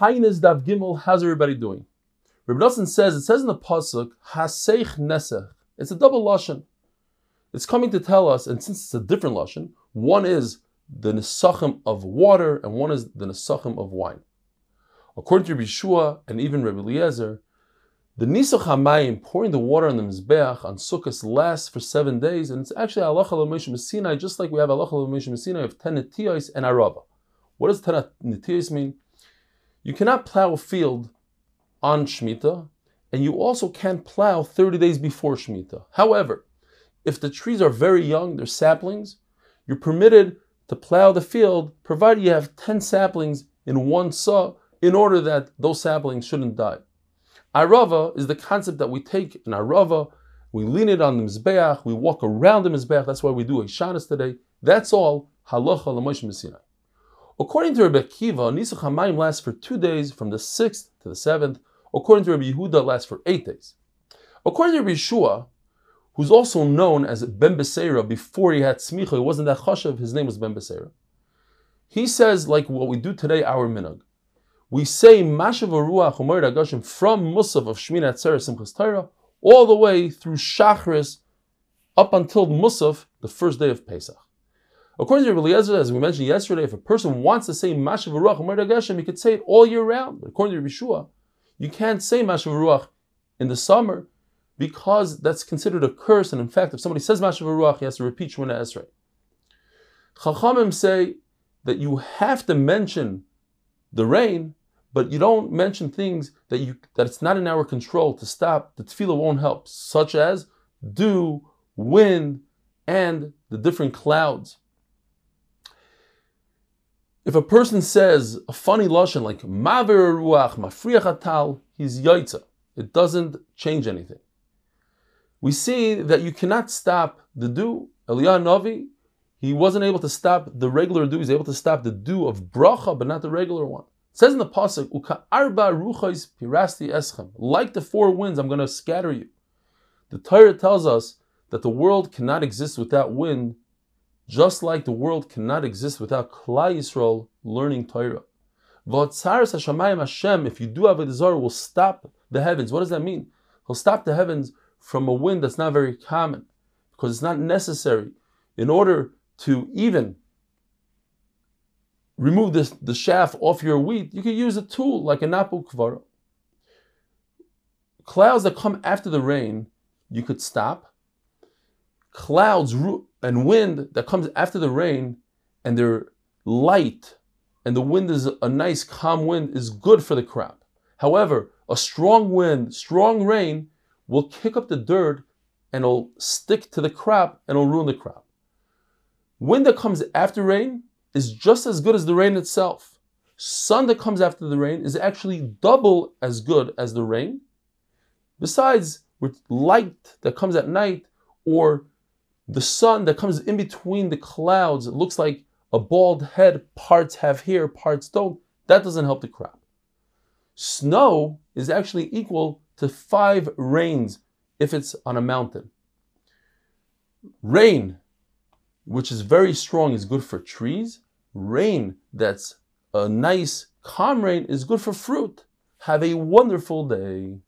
Taanis Daf Gimel, how's everybody doing? Rabbi Nosson says, it says in the Pasuk, Haseich Nesech. It's a double Lashon. It's coming to tell us, and since it's a different Lashon, one is the Nesachim of water and one is the Nesachim of wine. According to Rabbi Shua and even Rabbi Eliezer, the Nisach HaMayim, pouring the water on the Mizbeach on Sukkot, lasts for seven days, and it's actually Halacha L'Moshe Sinai, just like we have Halacha L'Moshe Sinai of ten and Arava. What does ten Netiyos mean? You cannot plow a field on Shemitah, and you also can't plow 30 days before Shemitah. However, if the trees are very young, they're saplings, you're permitted to plow the field provided you have 10 saplings in one saw in order that those saplings shouldn't die. Arava is the concept that we take in Arava, we lean it on the Mizbeach, we walk around the Mizbeach, that's why we do Hoshanas today. That's all halacha Messina. According to Rabbi Akiva, Nisach HaMayim lasts for two days from the 6th to the 7th. According to Rabbi Yehuda, lasts for eight days. According to Rabbi Shua, who's also known as Ben Beseira, before he had Smicha, he wasn't that chashav, his name was Ben Beseira. He says, like what we do today, our minhag. We say Mashav Ruach Umayr Agashim from Musaf of Shmini Atzeres Simchas Torah all the way through Shachris up until Musaf, the first day of Pesach. According to Rabbi Eliezer, as we mentioned yesterday, if a person wants to say Mashav Ruach Umayr Agashim, he could say it all year round. But according to Rabbi Shua, you can't say Mashav Ruach in the summer because that's considered a curse. And in fact, if somebody says Mashav Ruach, he has to repeat Shemona Esrei. Chachamim say that you have to mention the rain but you don't mention things that you that it's not in our control to stop. The tefillah won't help, such as dew, wind, and the different clouds. If a person says a funny lashon like "maver ruach mafriach atal," he's yaitza. It doesn't change anything. We see that you cannot stop the dew. Eliyahu Navi, he wasn't able to stop the regular dew. He's able to stop the dew of bracha, but not the regular one. It says in the pasuk, "Uka arba ruchos pirasti eschem." Like the four winds, I'm going to scatter you. The Torah tells us that the world cannot exist without wind, just like the world cannot exist without Klal Yisrael learning Torah. V'atzaras hashamayim Hashem, if you do have a desire, will stop the heavens. What does that mean? He'll stop the heavens from a wind that's not very common, because it's not necessary in order to even remove this, the chaff off your wheat, you could use a tool like a napu kvara. Clouds that come after the rain, you could stop. Clouds and wind that comes after the rain, and they're light, and the wind is a nice calm wind, is good for the crop. However, a strong wind, strong rain will kick up the dirt and it'll stick to the crop and it'll ruin the crop. Wind that comes after rain is just as good as the rain itself. Sun that comes after the rain is actually double as good as the rain. Besides, with light that comes at night, or the sun that comes in between the clouds, looks like a bald head, parts have hair, parts don't. That doesn't help the crop. Snow is actually equal to five rains if it's on a mountain. Rain which is very strong, is good for trees. Rain that's a nice, calm rain is good for fruit. Have a wonderful day.